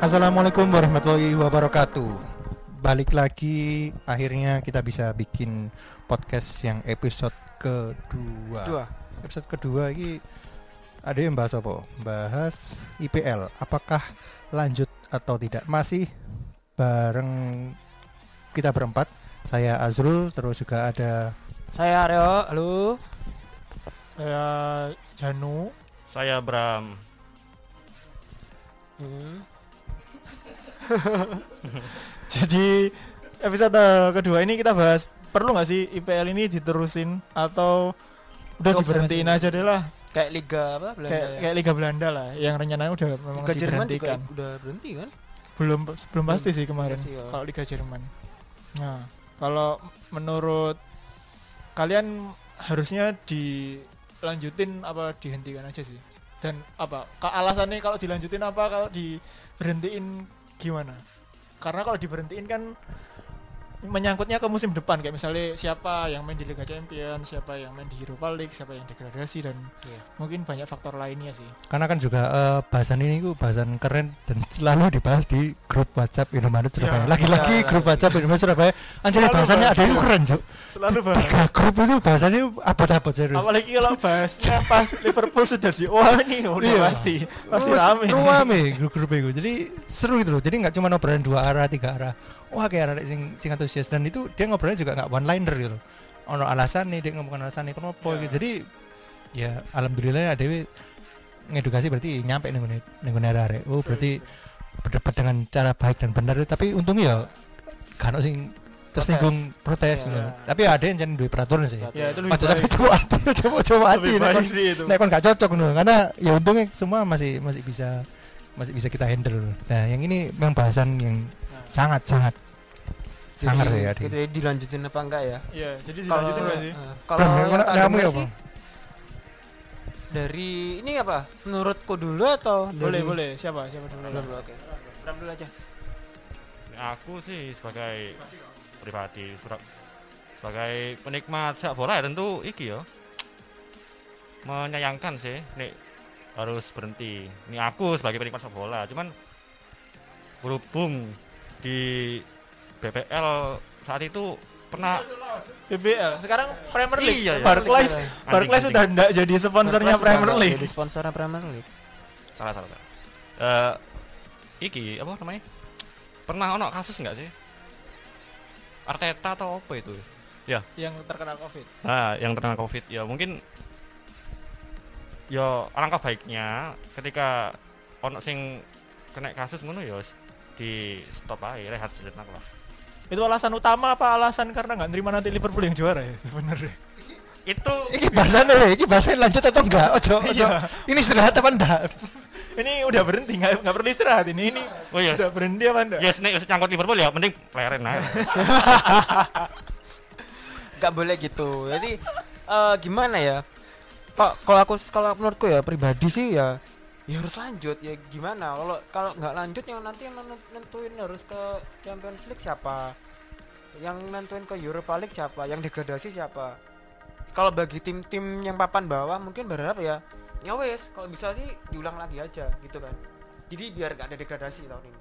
Assalamualaikum warahmatullahi wabarakatuh. Balik lagi, akhirnya kita bisa bikin podcast yang episode kedua. Dua. Episode kedua ini ada yang bahas apa? Bahas IPL. Apakah lanjut atau tidak? Masih bareng kita berempat. Saya Azrul, terus juga ada Saya Aryo, halo. Saya Janu. Saya Bram. Hmm. Jadi episode kedua ini kita bahas perlu nggak sih IPL ini diterusin atau udah Cukup diberhentiin aja deh lah Kayak liga apa? Belanda kayak ya? kayak Liga Belanda lah yang rencananya udah memang Liga Jerman juga diberhentikan udah berhenti kan? belum belum pasti sih kemarin ya. kalau Liga Jerman nah kalau menurut kalian harusnya dilanjutin apa dihentikan aja sih dan apa alasannya kalau dilanjutin apa kalau diberhentiin gimana? Karena kalau diberhentiin kan menyangkutnya ke musim depan kayak misalnya siapa yang main di Liga Champions siapa yang main di Europa League siapa yang degradasi dan Iya. mungkin banyak faktor lainnya sih karena kan juga eh, bahasan ini ku bahasan keren dan selalu dibahas di grup WhatsApp Indomaret Surabaya. Ya, Lagi-lagi iya, grup iya. WhatsApp Indomaret Surabaya. Anjir bahasannya bahas ada yang keren, Cuk. selalu bahas Tiga grup itu bahasannya abot-abot serius. apalagi kalau bahasnya pas Liverpool sudah di wah ini udah Iya. pasti pasti rame Rame grup-grup itu. Jadi seru gitu loh. Jadi nggak cuma obrolan dua arah, tiga arah. Wah kayak ada sing sing antusias dan itu dia ngobrolnya juga nggak one liner gitu. Ono alasan nih dia ngomongin alasan nih kenapa Ya. gitu. Jadi ya alhamdulillah ya Dewi ngedukasi berarti nyampe nih nih arek. Oh berarti berdebat dengan cara baik dan benar tapi untungnya ya kan sing tersinggung protes, Ya. gitu. Tapi ada yang jangan duit peraturan sih. ya itu lebih baik coba hati, coba coba hati. nek kon- Nek kon gak cocok nih karena ya untungnya semua masih masih bisa masih bisa kita handle. Nah, yang ini memang bahasan yang sangat sangat sangat Jadi, ya, gitu Adi. ya, dilanjutin apa enggak ya? ya jadi dilanjutin nggak sih eh, kalau kamu ya, Bang? dari ini apa? Menurutku dulu atau boleh dari- boleh siapa siapa dulu Bram dulu oke. Bram dulu aja. Aku sih sebagai pribadi sebagai penikmat sepak bola ya tentu iki ya menyayangkan sih nih harus berhenti. Ini aku sebagai penikmat sepak bola, cuman berhubung di BPL saat itu pernah BBL sekarang Premier League Iya, iya. Barclays Barclays sudah tidak jadi sponsornya Barclays Premier League Jadi sponsornya Premier League. salah salah salah. Eh, iki apa namanya? Pernah ono kasus nggak sih? Arteta atau apa itu? yang terkena covid Nah, yang terkena Covid ya mungkin ya alangkah baiknya ketika ono sing kena kasus ngono ya di stop aja rehat sejenak lah. itu alasan utama apa alasan karena nggak nerima nanti Liverpool yang juara ya sebenarnya Itu Ini bahasannya, ini bahasannya lanjut atau enggak? Ojo, ojo. Iya. Ini istirahat apa enggak? ini udah berhenti nggak nggak perlu istirahat ini ini oh ya udah berhenti apa enggak ya nek cangkut Liverpool ya mending pleren aja. Gak boleh gitu. Jadi eh, gimana ya? Kok kalau aku kalau menurutku ya pribadi sih ya ya harus lanjut ya gimana kalau kalau nggak lanjut yang nanti yang nen- nentuin harus ke Champions League siapa yang nentuin ke Europa League siapa yang degradasi siapa kalau bagi tim-tim yang papan bawah mungkin berharap ya ya wes kalau bisa sih diulang lagi aja gitu kan jadi biar gak ada degradasi tahun ini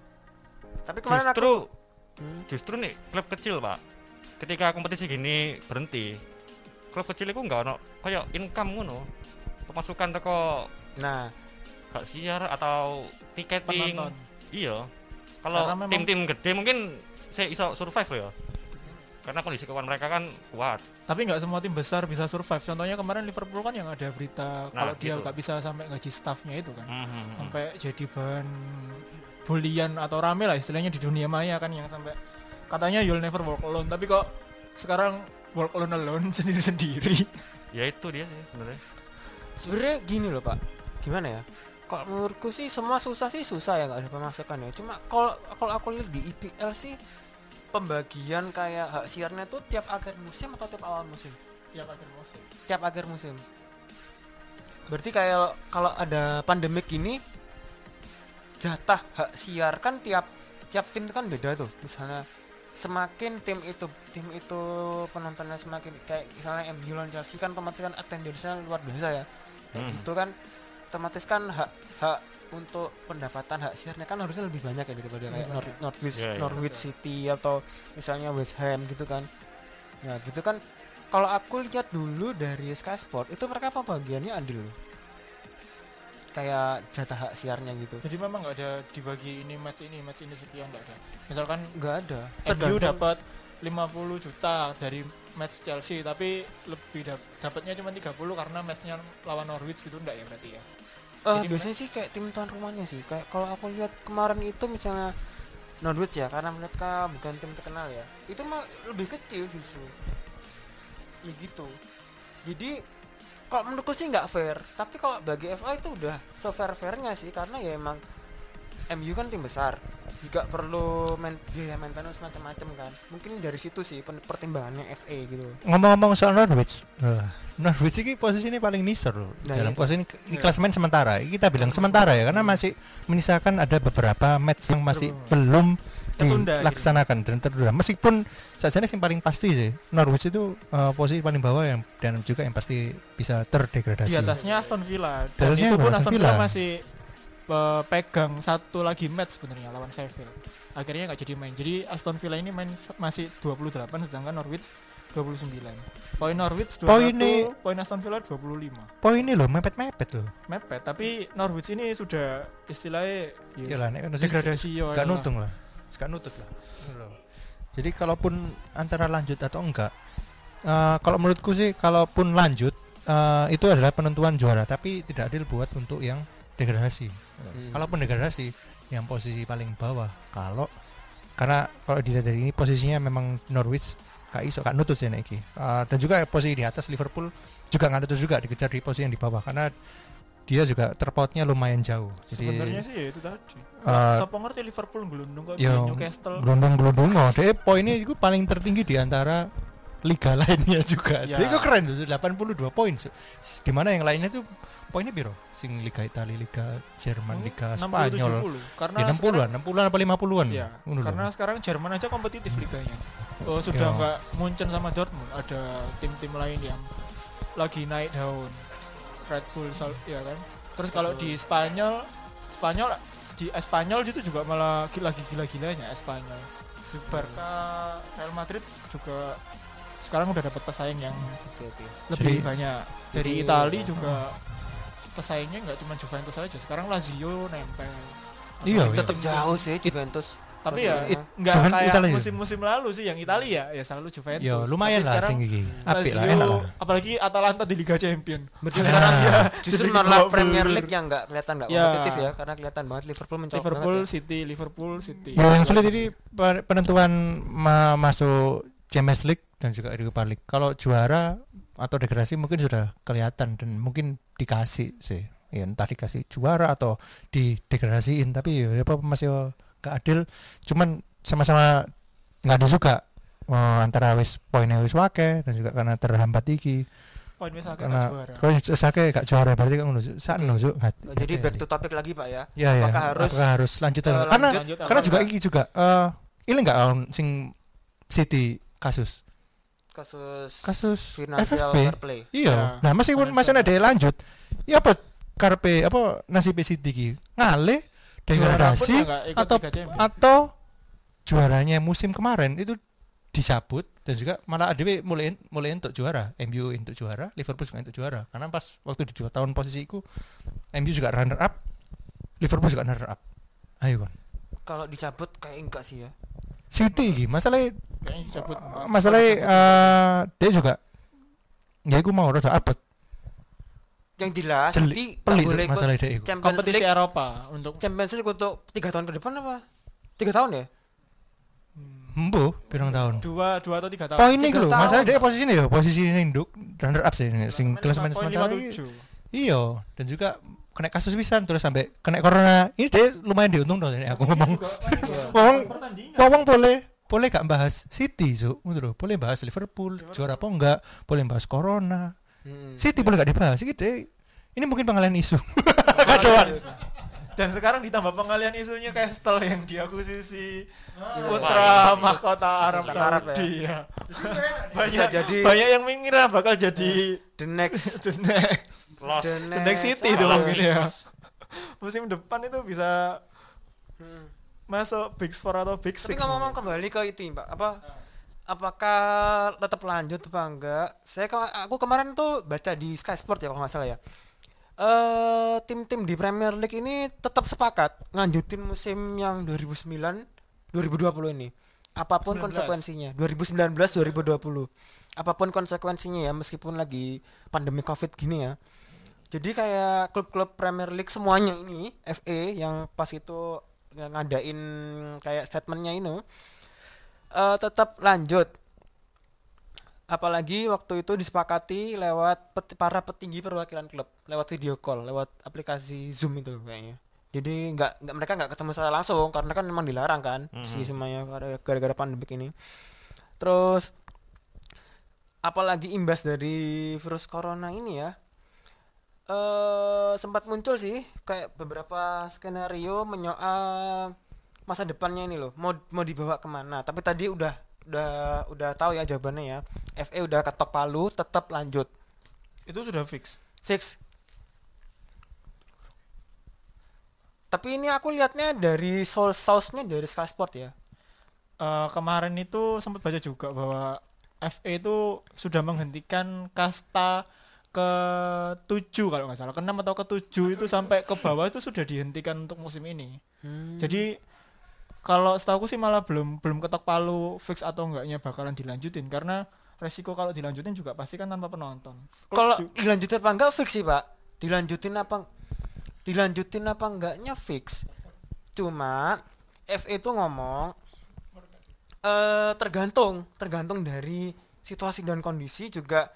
tapi kemarin Justru aku Hmm. justru nih klub kecil, Pak. Ketika kompetisi gini berhenti, klub kecil itu nggak ono kayak income ngono. Pemasukan teko nah gak siar atau tiketing. penonton Iya. Kalau memang- tim-tim gede mungkin saya iso survive loh ya. Karena kondisi keuangan mereka kan kuat. tapi nggak semua tim besar bisa survive contohnya kemarin Liverpool kan yang ada berita Nah, kalau dia gitu. nggak bisa sampai gaji staffnya itu kan Mhm. sampai jadi bahan bulian atau rame lah istilahnya di dunia maya kan yang sampai katanya you'll never walk alone tapi kok sekarang walk alone alone sendiri sendiri Ya itu dia sih sebenarnya. sebenarnya gini loh pak gimana ya kalau menurutku sih semua susah sih susah ya nggak ada pemasukan ya cuma kalau kalau aku lihat di IPL sih pembagian kayak hak siarnya tuh tiap akhir musim atau tiap awal musim tiap akhir musim tiap akhir musim. Berarti kayak kalau ada pandemik gini jatah hak siar kan tiap tiap tim itu kan beda tuh. Misalnya semakin tim itu tim itu penontonnya semakin kayak misalnya MU lawan Chelsea kan otomatis kan attendance-nya luar biasa ya. Kayak Hmm. gitu kan otomatis kan hak hak untuk pendapatan hak siarnya kan harusnya lebih banyak ya daripada kayak Lebih Nor- Norwich Iya, iya, Norwich City atau misalnya West Ham gitu kan. Nah, gitu kan kalau aku lihat dulu dari Sky Sport itu mereka apa bagiannya adil. Kayak jatah hak siarnya gitu. jadi memang nggak ada dibagi ini match ini match ini sekian nggak ada misalkan Enggak ada. MU dapat 50 juta dari match Chelsea tapi lebih dap- dapatnya cuma 30 karena matchnya lawan Norwich gitu enggak ya berarti ya Jadi biasanya sih kayak tim tuan rumahnya sih. Kayak kalau aku lihat kemarin itu misalnya Norwich ya karena mereka bukan tim terkenal ya. Itu mah lebih kecil justru. Ya gitu. Jadi kalau menurutku sih nggak fair. Tapi kalau bagi FA itu udah so fair fairnya sih karena ya emang MU kan tim besar. Juga perlu main biaya maintenance macam-macam kan. Mungkin dari situ sih pertimbangannya FA gitu. Ngomong-ngomong soal Norwich, eh, Norwich ini posisinya paling nisor loh. Nah, dalam itu. posisi ini klasemen sementara. Kita bilang sementara ya karena masih menyisakan ada beberapa match yang masih belum Tertunda, dilaksanakan dan tertunda. Meskipun saja yang paling pasti sih Norwich itu eh, posisi paling bawah yang dan juga yang pasti bisa terdegradasi. di atasnya Aston Villa. Di dan atasnya itu pun Aston Villa. Masih eh, pegang satu lagi match sebenarnya lawan Sheffield. Akhirnya nggak jadi main. Jadi Aston Villa ini main masih 28 sedangkan Norwich 29 poin Norwich 21 Poinnya- poin Aston Villa 25 Poin ini loh mepet-mepet loh. mepet tapi Norwich ini sudah istilahnya yes, kan degradasi ya gak lah. nuntung lah gak nutut lah jadi kalaupun antara lanjut atau enggak eh, kalau menurutku sih kalaupun lanjut eh, itu adalah penentuan juara tapi tidak adil buat untuk yang degradasi Hmm. kalaupun degradasi yang posisi paling bawah kalau karena kalau dilihat dari ini posisinya memang Norwich kak iso kak nutut sih iki. Eh, dan juga posisi di atas Liverpool juga nggak nutut juga dikejar di posisi yang di bawah karena dia juga terpautnya lumayan jauh. Jadi sebenarnya sih ya itu tadi. Eh, siapa ngerti Liverpool gelundung kok yo, di Newcastle gelundung-gelundung oh, dia poinnya itu paling tertinggi di antara liga lainnya juga. Ya. Itu keren tuh 82 poin. Di mana yang lainnya tuh poinnya biro? Sing liga Italia, liga Jerman, liga 60 Spanyol. 70 karena Di 60-an, 60-an apa 50-an? Iya, Ngono lho. karena sekarang Jerman aja kompetitif liganya. Oh, sudah Iya. nggak Munchen sama Dortmund, ada tim-tim lain yang lagi naik daun. Red Bull, ya kan. Terus kalau di Spanyol, Spanyol di Espanyol itu juga malah gi- lagi gila-gilanya Espanyol. Di Barca, Real Madrid juga sekarang udah dapat pesaing yang Oke, oke. lebih Jadi- banyak. Dari jadi- Italia juga pesaingnya nggak cuma Juventus saja. Sekarang Lazio nempel. Iya, Tetap tim-tim- jauh sih Juventus. tapi ya nggak Juventus kayak Italia. musim-musim lalu sih yang Italia ya selalu Juventus. Ya lumayan Tapi lah sekarang sing iki. Apik lah, Lazio, enak lah. apalagi Atalanta di Liga Champion. Berarti Nah. sekarang Ya, justru jadi malah babak Premier. League yang nggak kelihatan nggak Ya. kompetitif ya karena kelihatan banget Liverpool mencolok Liverpool banget ya. City, Liverpool City. Ya, yang sulit ini pe- penentuan ma- masuk Champions League dan juga Europa League. Kalau juara atau degradasi mungkin sudah kelihatan dan mungkin dikasih sih. Ya entah dikasih juara atau didegradasiin tapi ya apa masih gak adil. Cuman sama-sama nggak juga eh, antara wis poinnya wis wake dan juga karena terhambat iki Poin wis akeh gak juara. sake gak juara berarti kan ngono sak nusuk Jadi back to topic lagi Pak ya. ya ya apakah harus- apakah harus lanjut eh, karena lanjut karena juga enggak? iki juga eh ini enggak on sing City kasus Kasus kasus financial FFP fair play. iya. Ya, nah meskipun masih financial. ada lanjut. Ya apa karpe apa nasib City ki ngale pun degradasi ya atau atau juaranya musim kemarin itu dicabut dan juga malah ADW mulai mulai untuk juara MU untuk juara Liverpool juga untuk juara. Karena pas waktu di dua tahun posisiku MU juga runner up Liverpool juga runner up ayo kan Kalau dicabut kayak enggak sih ya. City iki masalahnya disebut masalahnya eh, dia juga ya aku mau rada abot Yang jelas Jeli- City pelit boleh ikut masalah dia iku. Champions kompetisi League Eropa untuk Champions League untuk tiga tahun ke depan apa? Tiga tahun ya? Embo pirang tahun. dua dua atau tiga tahun. Poin ini tahun. masalah dia posisi ini ya, posisi ini induk runner up sih ini, sing klasemen poin sementara. Iya, dan juga kena kasus pisan terus sampai kena corona. Ini dia lumayan diuntung dong ini aku ngomong. Pertandingan. wong boleh boleh gak bahas City so lho. boleh bahas Liverpool juara apa enggak boleh bahas Corona Hmm. City boleh gak dibahas gitu ini mungkin pengalian isu Dan sekarang ditambah pengalian isunya Castle yang diakuisisi Wah, putra iya. mahkota Arab Arab Saudi ya. Bisa banyak jadi banyak yang mengira bakal jadi the next the next, Lost. the the next city itu mungkin ya. Musim depan itu bisa hmm. masuk Big Four atau Big Tapi Six. ngomong mungkin. kembali ke itu, Pak. Apa apakah tetap lanjut apa enggak? Saya ke- aku kemarin tuh baca di Sky Sport ya kalau nggak salah ya. Eh tim-tim di Premier League ini tetap sepakat nganjutin musim yang 2009 2020 ini. Apa pun 19. konsekuensinya. 2019 2020. Apa pun konsekuensinya ya meskipun lagi pandemi Covid gini ya. Jadi kayak klub-klub Premier League semuanya ini FA yang pas itu ngadain kayak statementnya ini eh tetap lanjut. Apalagi waktu itu disepakati lewat pet- para petinggi perwakilan klub lewat video call lewat aplikasi zoom itu kayaknya. Jadi nggak nggak mereka nggak ketemu secara langsung karena kan memang dilarang kan si Mhm. semuanya gara- gara-gara pandemik ini. Terus apalagi imbas dari virus corona ini ya eh sempat muncul sih kayak beberapa skenario menyoal masa depannya ini loh mau mau dibawa ke mana. Tapi tadi udah udah udah tahu ya jawabannya ya. FA udah ketok palu tetap lanjut. Itu sudah fix. fix. Tapi ini aku lihatnya dari source sausnya dari Sky Sport ya. Eh, kemarin itu sempat baca juga bahwa FA itu sudah menghentikan kasta ke tujuh kalau nggak salah. Ke enam atau ke tujuh itu sampai ke bawah itu sudah dihentikan untuk musim ini. Jadi kalau setahu sih malah belum belum ketok palu fix atau enggaknya bakalan dilanjutin. Karena resiko kalau dilanjutin juga pasti kan tanpa penonton. Kalau ju- dilanjutin apa enggak fix sih pak? Dilanjutin apa dilanjutin apa enggaknya fix. Cuma FA itu ngomong eh tergantung tergantung dari situasi dan kondisi juga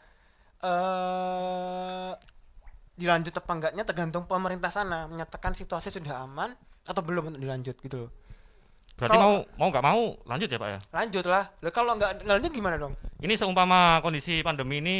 eh dilanjut apa enggaknya tergantung pemerintah sana menyatakan situasi sudah aman atau belum untuk dilanjut gitu loh Berarti Kalau- mau mau nggak mau lanjut ya Pak ya? lanjut lah kalau nggak lanjut gimana dong Ini seumpama kondisi pandemi ini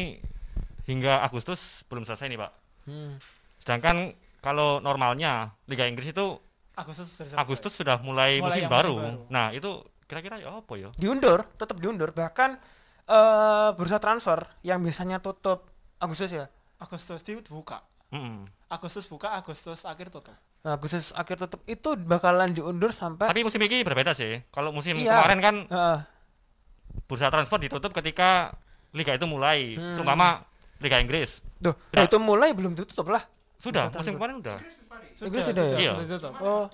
hingga Agustus belum selesai nih Pak. Hmm. Sedangkan kalau normalnya Liga Inggris itu Agustus sudah selesai. Agustus sudah mulai, Mulai musim, baru. musim baru. Nah itu kira-kira ya apa ya? diundur tetap diundur bahkan eh bursa transfer yang biasanya tutup Agustus ya Agustus dibuka Mm-mm. Agustus buka Agustus akhir tutup Nah, Agustus akhir tutup itu bakalan diundur sampai Tapi musim ini berbeda sih. Kalau musim Iya. kemarin kan Heeh. bursa transfer ditutup ketika liga itu mulai. Hmm. Seumpama Liga Inggris. Duh, Ya. itu mulai belum tutup lah. Sudah, Bursa musim transfer. kemarin udah. Inggris sudah ya? Iya. sudah tutup. Oh.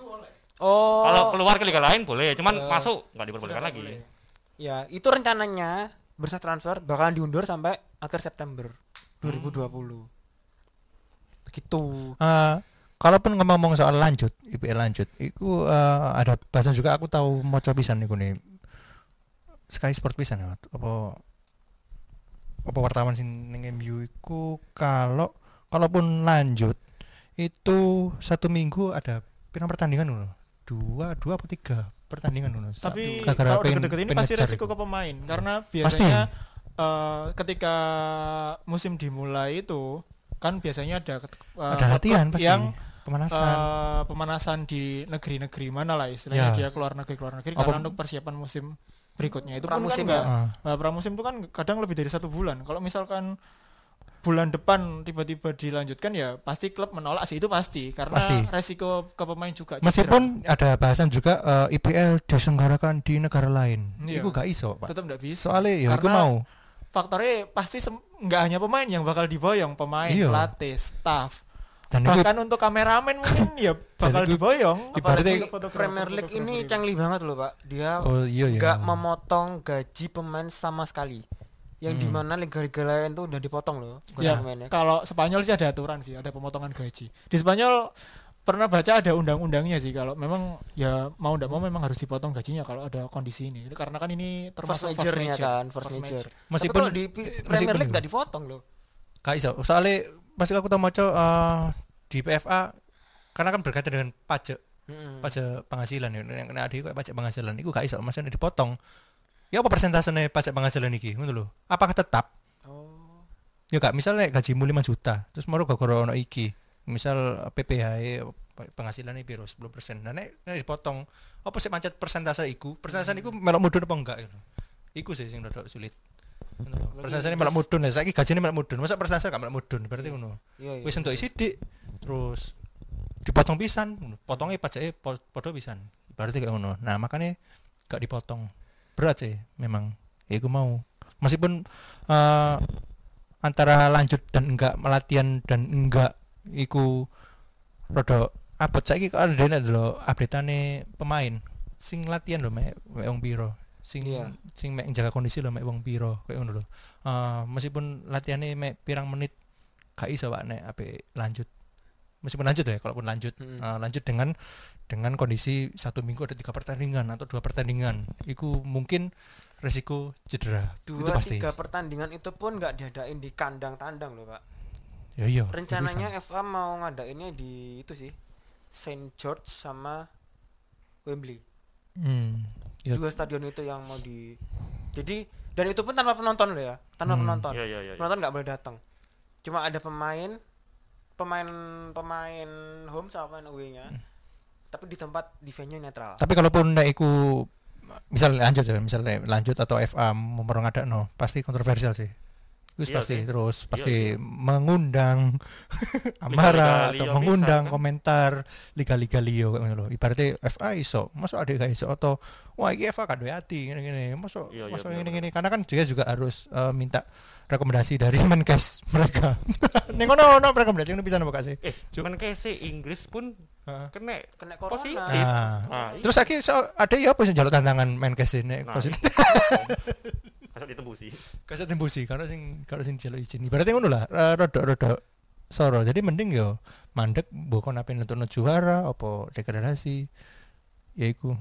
Oh. Kalau keluar ke liga lain boleh, cuman Eh, masuk nggak diperbolehkan lagi. Ya, itu rencananya bursa transfer bakalan diundur sampai akhir September 2020. Begitu. Eh, kalaupun ngomong soal lanjut IPL lanjut itu eh, ada bahasan juga aku tahu mau pisan niku nih Sky Sport pisan ya apa apa wartawan sing ning MU iku kalau kalaupun lanjut itu satu minggu ada pirang pertandingan dulu dua dua apa tiga pertandingan dulu Tapi Gara-gara kalau deket-deket ini pasti resiko itu. ke pemain karena Pasti. biasanya eh, ketika musim dimulai itu kan biasanya ada eh, ada latihan pasti yang pemanasan eh, pemanasan di negeri-negeri mana lah istilahnya Ya. dia keluar negeri keluar negeri Apa- karena untuk persiapan musim berikutnya itu pun kan Pramusim enggak Ah, Nah, pramusim itu kan kadang lebih dari satu bulan. Kalau misalkan bulan depan tiba-tiba dilanjutkan ya pasti klub menolak sih itu pasti karena Pasti. resiko ke pemain juga. cedera. meskipun ada bahasan juga eh, IPL diselenggarakan di negara lain Iya. itu gak iso pak tetap nggak bisa. soalnya ya itu Karena mau Faktornya pasti nggak hanya pemain yang bakal diboyong, pemain, Iya. pelatih, staff. dan itu Bahkan untuk kameramen mungkin ya bakal itu diboyong. ibaratnya Apalagi Premier League ini canggih banget loh, Pak. Dia oh iya ya nggak memotong gaji pemain sama sekali. Yang Hmm. di mana liga-liga lain tuh udah dipotong loh Ya, pemainnya. kalau Spanyol sih ada aturan sih, ada pemotongan gaji. Di Spanyol pernah baca ada undang-undangnya sih kalau memang ya mau ndak mau memang harus dipotong gajinya kalau ada kondisi ini. Karena kan ini First termasuk major-nya major. kan, first First major. major. Tapi meskipun kalau di Premier meskipun League nggak dipotong loh. iso soalnya pasti aku tahu maco eh, di PFA karena kan berkaitan dengan pajak Mm-mm. pajak penghasilan ya yang kena adik kayak pajak penghasilan itu gak iso maksudnya dipotong Ya apa persentasenya pajak penghasilan iki? Ngono lho. Apakah tetap? Oh. Ya kak, misalnya gajimu 5 juta, terus mau gak ono iki. Misal PPh e, penghasilannya piro 10%. Nah nek nek dipotong apa sih macet persentase iku? Persentase iku melok mudun apa enggak gitu. Iku sih sing rada sulit. Lho. Persentase melok mudun ya. Saiki gajine melok mudun. Masa persentase gak melok mudun? Berarti ngono. Iya iya. Wis entuk sithik terus dipotong pisan, potongnya pajaknya po- podo pisan. Berarti kayak ngono. Nah, makanya gak dipotong. Berat sih memang. Ya iku mau. Meskipun eh, antara lanjut dan enggak melatihan dan enggak iku rada apa saiki kok ada dene lho update pemain sing latihan lho mek mek wong piro sing Iya. sing mek jaga kondisi lho mek wong piro kayak ngono lho Eh, meskipun latihannya mek pirang menit gak iso Pak nek ape lanjut meskipun lanjut ya kalaupun lanjut Mm-mm. Eh, lanjut dengan dengan kondisi satu minggu ada tiga pertandingan atau dua pertandingan itu mungkin resiko cedera itu Dua pasti tiga pertandingan itu pun nggak diadain di kandang tandang loh pak. ya iya Rencananya FA mau ngadainnya di itu sih Saint George sama Wembley. hmm, ya, Dua stadion itu yang mau di. Jadi dan itu pun tanpa penonton loh ya, tanpa Hmm. penonton. Iya iya iya. iya. Penonton nggak boleh datang. Cuma ada pemain, pemain pemain home sama pemain away-nya. Hmm. Tapi di tempat di venue netral. tapi kalaupun nek iku misalnya lanjut ya misalnya lanjut atau FA mau ada no pasti kontroversial sih itu Iya pasti sih. terus Iya, pasti iya. mengundang amarah Liga-liga atau Liga mengundang kan? komentar liga-liga Lio kayak ngono ibaratnya FA iso masuk ada gak iso atau wah ini FA kadwe hati gini gini masuk Iya, iya, masuk bener, ini gini karena kan juga juga harus eh, minta rekomendasi dari Menkes mereka. Nih ngono ono rekomendasi ini bisa nembak kasih Eh, cuman kayak si Inggris pun kena Kena positif. corona. Nah, Nah, terus lagi so, ada ya apa sih jalur tantangan Menkes ini? Nah, positif Kasih ditembusi. kasih tembusi karena sing karena sing jalur izin ibaratnya ngono lah eh, rada rada soro jadi mending yo mandek bukan apa nentuno juara apa degradasi ya iku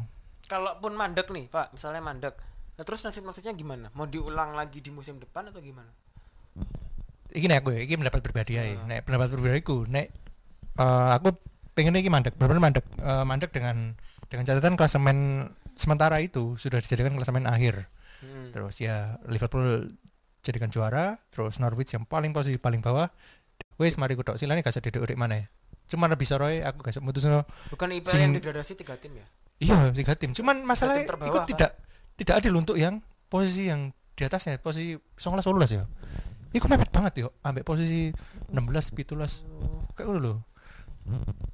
Kalaupun mandek nih pak, misalnya mandek. Nah terus nasib maksudnya gimana? Mau diulang lagi di musim depan atau gimana? iki nek aku ya iki pendapat pribadi ae nek pendapat pribadiku nek eh, aku pengen iki mandek benar mandek Eh, mandek dengan dengan catatan klasemen sementara itu sudah dijadikan klasemen akhir Hmm. terus ya Liverpool jadikan juara terus Norwich yang paling posisi paling bawah. Wes mari kutok silane gak sedek urik mana ya? Cuma lebih soroy aku gak mutus Bukan IPL Sing- yang degradasi tiga tim ya? iya tiga tim. Cuman masalahnya tim terbawah, itu kan? tidak tidak adil untuk yang posisi yang di atasnya posisi 19 18 ya. Iku mepet banget yo. Ambek posisi 16 17 kayak ngono lho.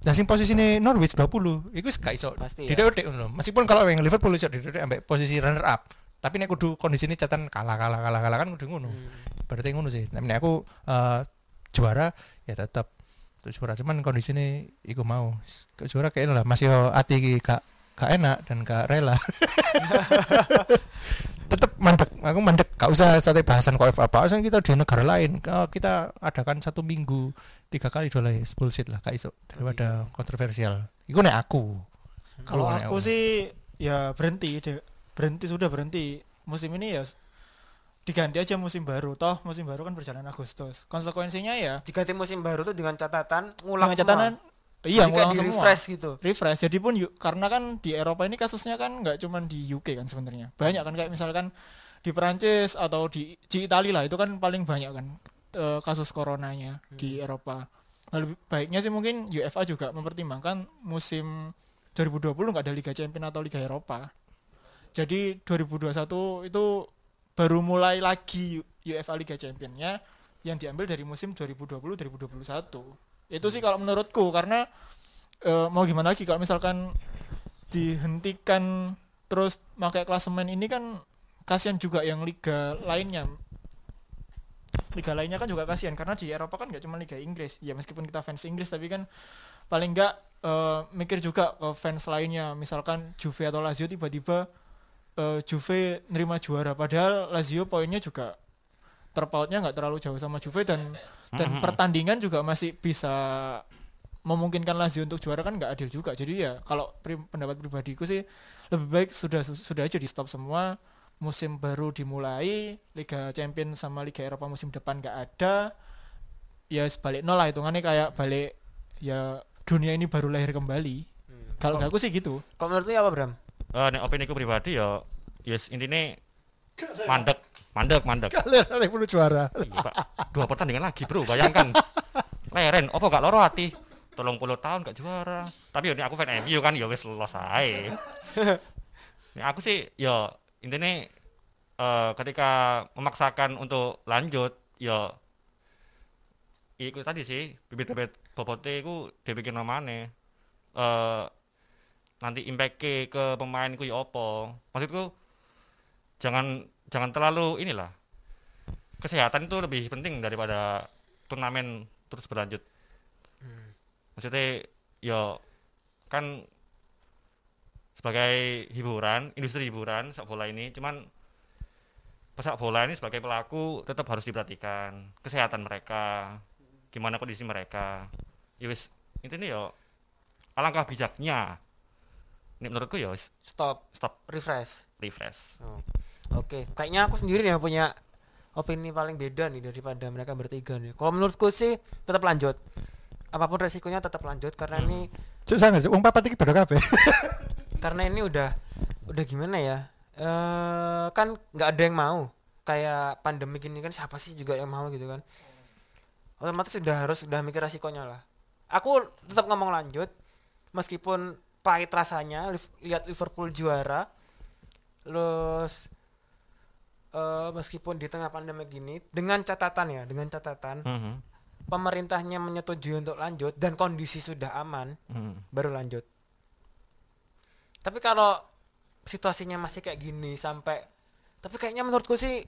Nah sing posisi ini Norwich 20 Iku gak iso ya. Didek ngono Meskipun kalau yang Liverpool iso didek ambek posisi runner up Tapi nek kudu kondisi ini catatan kalah kalah kalah kalah kan kudu ngono. Hmm. berarti ngono sih. Tapi nek aku eh, juara ya tetap terus juara cuman kondisi ini iku mau. Juara kayak lah. Masih hati gak gak enak dan gak rela. Tetap mandek. Aku mandek. Gak usah sate bahasan kok apa asal kita di negara lain. Kita adakan satu minggu tiga kali dua lagi bullshit lah gak iso. Daripada kontroversial. Iku nek aku. Kalau Nek aku sih ya berhenti, de- berhenti sudah berhenti. Musim ini ya diganti aja musim baru. Toh musim baru kan berjalan Agustus. Konsekuensinya ya Diganti musim baru tuh dengan catatan ngulang dengan catatan semua. iya kayak ngulang di semua. refresh gitu. refresh jadi pun yu- karena kan di Eropa ini kasusnya kan nggak cuma di UK kan sebenarnya banyak kan kayak misalkan di Perancis atau di di Italia lah itu kan paling banyak kan eh, kasus coronanya di Eropa nah, lebih baiknya sih mungkin UEFA juga mempertimbangkan musim 2020 nggak ada Liga Champions atau Liga Eropa jadi 2021 itu baru mulai lagi UEFA Liga Championnya yang diambil dari musim 2020-2021 itu sih kalau menurutku karena eh, mau gimana lagi kalau misalkan dihentikan terus pakai klasemen ini kan kasihan juga yang liga lainnya. Liga lainnya kan juga kasihan karena di Eropa kan nggak cuma liga Inggris. Ya meskipun kita fans Inggris tapi kan paling nggak eh, mikir juga ke fans lainnya. Misalkan Juve atau Lazio tiba-tiba eh, Juve nerima juara. Padahal Lazio poinnya juga terpautnya nggak terlalu jauh sama Juve dan dan pertandingan juga masih bisa memungkinkan Lazio untuk juara kan nggak adil juga. Jadi ya kalau pri- pendapat pribadiku sih lebih baik sudah sudah aja di stop semua. Musim baru dimulai Liga Champions sama Liga Eropa musim depan nggak ada. Ya sebalik nol lah hitungannya kayak balik ya dunia ini baru lahir kembali. Kalau aku sih gitu. Kalau menurut lu apa Bram? Eh nek opini ku pribadi ya yes intine mandek mandek mandek Kalian yang juara. Iya, Pak. Dua pertandingan lagi, Bro. Bayangkan. Leren, opo gak loro hati? Tolong puluh tahun gak juara. Tapi ini aku fan MU kan ya wis lolos ae. Ini aku sih ya intinya eh, ketika memaksakan untuk lanjut ya iku tadi sih bibit-bibit bobote iku dibikin namane eh nanti impact ke pemain ku ya apa? Maksudku jangan jangan terlalu inilah. Kesehatan itu lebih penting daripada turnamen terus berlanjut. Maksudnya ya kan sebagai hiburan industri hiburan sepak bola ini cuman pesepak bola ini sebagai pelaku tetap harus diperhatikan. Kesehatan mereka gimana kondisi mereka. Ya wis intinya ya alangkah bijaknya menurutku ya Stop, stop refresh. refresh Oke, kayaknya aku sendiri yang punya opini paling beda nih daripada mereka bertiga nih. Kalau menurutku sih tetap lanjut. Apa pun resikonya tetap lanjut karena ini Susah nggak sih? Uang papat iki baru kabeh. karena ini udah udah gimana ya? Eh kan nggak ada yang mau. Kayak pandemi ini kan siapa sih juga yang mau gitu kan? Otomatis sudah harus sudah mikir resikonya lah. Aku tetap ngomong lanjut meskipun pahit rasanya lihat Liverpool juara. Terus eh meskipun di tengah pandemi gini dengan catatan ya, dengan catatan Mhm, pemerintahnya menyetujui untuk lanjut dan kondisi sudah aman mhm. baru lanjut. Tapi kalau situasinya masih kayak gini sampai tapi kayaknya menurutku sih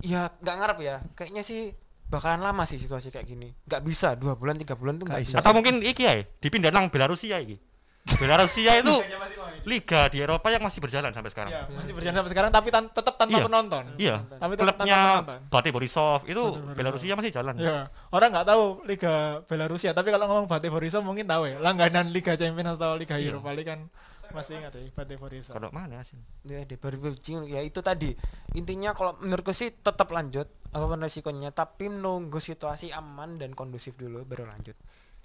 ya nggak ngarep ya. Kayaknya sih bakalan lama sih situasi kayak gini. Nggak bisa dua bulan tiga bulan tuh Nggak bisa. atau mungkin iki ya dipindah nang Belarusia iki Belarusia itu liga di Eropa yang masih berjalan sampai sekarang Ya, masih berjalan sampai sekarang tapi tan- tetap tanpa Iya. penonton. iya Tapi tetap tanpa klubnya penonton. Bate Borisov itu Bate. Belarusia masih jalan Ya, orang nggak tahu Liga Belarusia, tapi kalau ngomong Bate Borisov mungkin tahu ya. Langganan Liga Champions atau Liga Iya. Europa League kan masih ingat ya Bate Borisov. kalau mana sih Ya, di ya itu tadi intinya kalau menurutku sih tetap lanjut apa pun resikonya tapi menunggu situasi aman dan kondusif dulu baru lanjut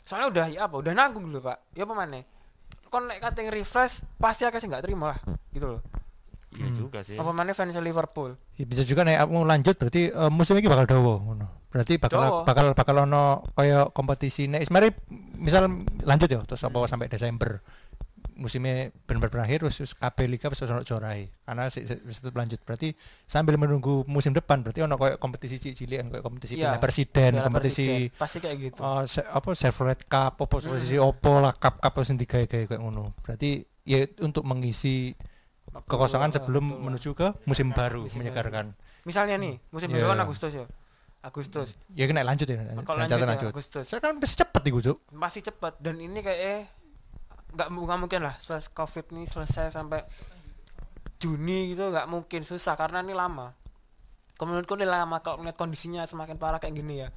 soalnya udah ya apa udah nanggung dulu pak ya apa mana kon nek kating refresh pasti akeh sing nggak terima lah gitu loh. Iya Hmm. juga sih. Apa mana fans Liverpool? Ya, bisa juga nih aku lanjut berarti eh, musim ini bakal ngono. Berarti bakal Dawa. bakal bakal ono kaya kompetisi. Nek mari misal lanjut ya terus apa sampai Desember musimnya benar berakhir terus KB Liga wis juarai karena wis lanjut berarti sambil menunggu musim depan berarti ono kayak kompetisi cilik kayak kompetisi Iya, Piala presiden kompetisi Presiden. pasti kayak gitu Oh, se- apa Chevrolet Cup apa posisi opo lah cup cup sing digawe kayak ngono. Berarti ya untuk mengisi kekosongan sebelum betul. menuju ke musim baru Musim menyegarkan. misalnya nih musim Iya. baru kan Agustus ya Agustus Ya kena lanjut ya. kalau lanjut, lanjut, ya. Agustus Saya kan pasti cepet iku, Cuk. masih cepat dan ini kayak eh nggak nggak mungkin lah setelah covid ini selesai sampai Juni gitu nggak mungkin susah karena ini lama menurutku ini lama kalau melihat kondisinya semakin parah kayak gini ya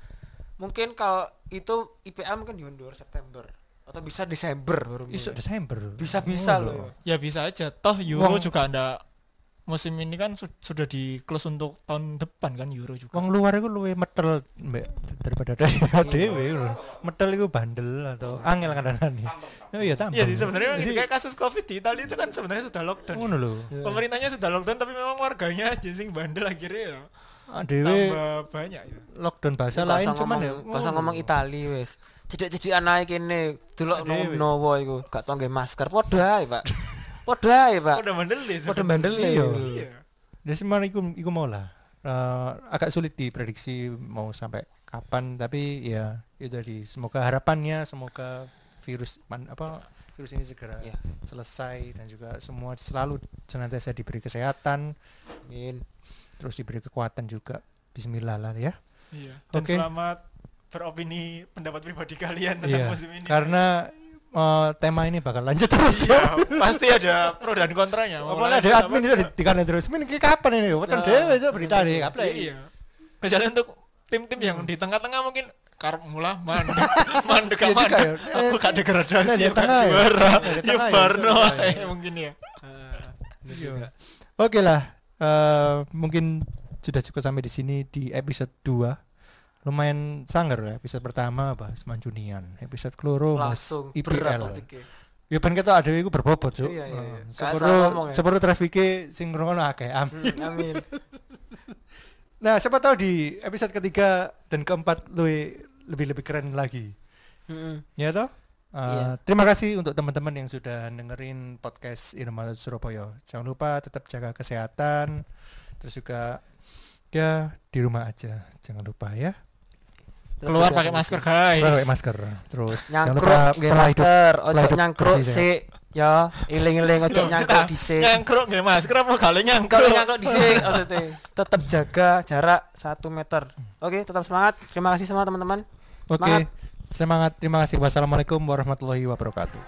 mungkin kalau itu IPL mungkin diundur September atau bisa Desember baru Isu mulai. Desember. bisa bisa Oh, loh Ya bisa aja. Toh Euro Wong- juga anda musim ini kan su- sudah di close untuk tahun depan kan Euro juga. Wong luar iku luwe metel mbek daripada dari dhewe lho. Metel iku bandel atau angel kadang-kadang. Oh iya tambah. Iya sih sebenarnya memang gitu. Kayak kasus Covid di Italia itu kan sebenarnya sudah lockdown. ngono lho. Pemerintahnya sudah lockdown tapi memang warganya aja sing bandel akhirnya ya Dhewe tambah banyak ya. lockdown bahasa lain cuman ngomong, ya usah ngomong Itali wes cedek-cedek anak kene delok nowo iku gak tau masker padha ae Pak padha ae Pak Udah bandel deh. sebenarnya. bandel Iya. Iya. Jadi sebenarnya iku, iku mau lah. Eh, agak sulit diprediksi mau sampai kapan tapi ya itu tadi semoga harapannya semoga virus man- apa virus ini segera Iya. selesai dan juga semua selalu senantiasa diberi kesehatan Amin. terus diberi kekuatan juga Bismillah lah ya Iya. Dan Oke. selamat beropini pendapat pribadi kalian tentang Iya, musim ini. karena eh, tema ini bakal lanjut terus Iya, pasti ada pro dan kontranya. Apalagi ada admin itu dikanen terus. Min kapan ini? Wacan Nah, dhewe berita nih, kaplek. Iya. Kecuali untuk tim-tim yang di tengah-tengah mungkin karep mula mandek mandek Iya juga mandek ya. aku gak degradasi Nah, di ya ya. juara ya ya, Barno ya. mungkin ya Iya. Oke lah, eh, mungkin sudah cukup sampai di sini di episode 2 Lumayan sangar ya episode pertama bahas Manjunian Episode keloro bahas langsung IPL Ya ben ketok adewe iku berbobot, Cuk. Iya, iya, iya. Gak Sepuro ya. sepuro trafike sing ngrungokno akeh. Amin. Hmm, amin Nah, siapa tahu di episode ketiga dan keempat lebih lebih lebih keren lagi. Mm-mm. Ya toh? Uh, Iya. Terima kasih untuk teman-teman yang sudah dengerin podcast Inomalut Surabaya. Jangan lupa tetap jaga kesehatan. Terus juga ya di rumah aja. Jangan lupa ya. Keluar pakai masker, guys. Pakai masker. Terus nyangkruk nggih masker ojo nyangkruk sik ya iling-iling ojo nyangkruk dhisik Nyangkruk nggih masker apa kali kalau nyangkruk? nyangkruk dhisik maksudnya tetap jaga jarak satu meter oke tetap semangat terima kasih semua teman-teman Oke. Semangat. Semangat. Terima kasih. Wassalamualaikum warahmatullahi wabarakatuh.